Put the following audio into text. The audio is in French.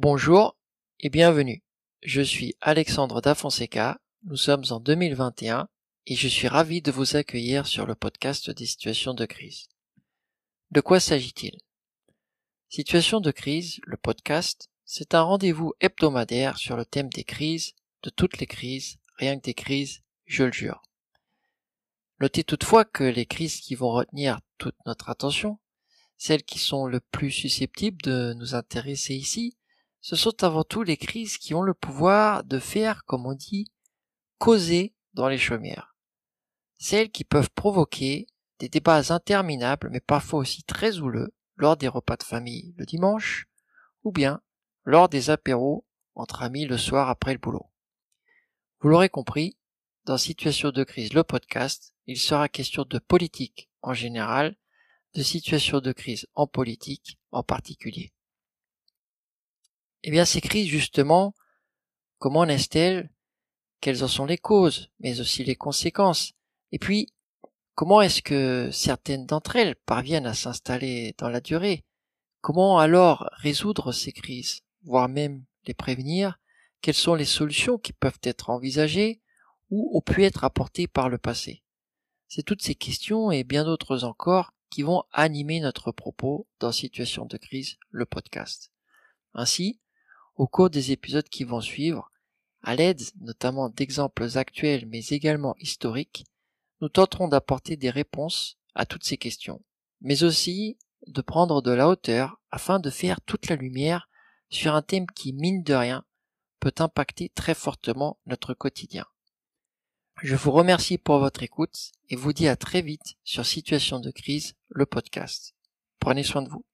Bonjour et bienvenue. Je suis Alexandre Da Fonseca. Nous sommes en 2021 et je suis ravi de vous accueillir sur le podcast des situations de crise. De quoi s'agit-il? Situation de crise, le podcast, c'est un rendez-vous hebdomadaire sur le thème des crises, de toutes les crises, rien que des crises, je le jure. Notez toutefois que les crises qui vont retenir toute notre attention, celles qui sont le plus susceptibles de nous intéresser ici, ce sont avant tout les crises qui ont le pouvoir de faire, comme on dit, causer dans les chaumières. Celles qui peuvent provoquer des débats interminables mais parfois aussi très houleux lors des repas de famille le dimanche ou bien lors des apéros entre amis le soir après le boulot. Vous l'aurez compris, dans Situation de crise, le podcast, il sera question de politique en général, de situation de crise en politique en particulier. Eh bien, ces crises, justement, comment naissent-elles Quelles en sont les causes, mais aussi les conséquences. Et puis, comment est-ce que certaines d'entre elles parviennent à s'installer dans la durée? Comment alors résoudre ces crises, voire même les prévenir? Quelles sont les solutions qui peuvent être envisagées ou ont pu être apportées par le passé? C'est toutes ces questions et bien d'autres encore qui vont animer notre propos dans Situation de crise, le podcast. Ainsi, au cours des épisodes qui vont suivre, à l'aide notamment d'exemples actuels mais également historiques, nous tenterons d'apporter des réponses à toutes ces questions, mais aussi de prendre de la hauteur afin de faire toute la lumière sur un thème qui, mine de rien, peut impacter très fortement notre quotidien. Je vous remercie pour votre écoute et vous dis à très vite sur Situation de crise, le podcast. Prenez soin de vous.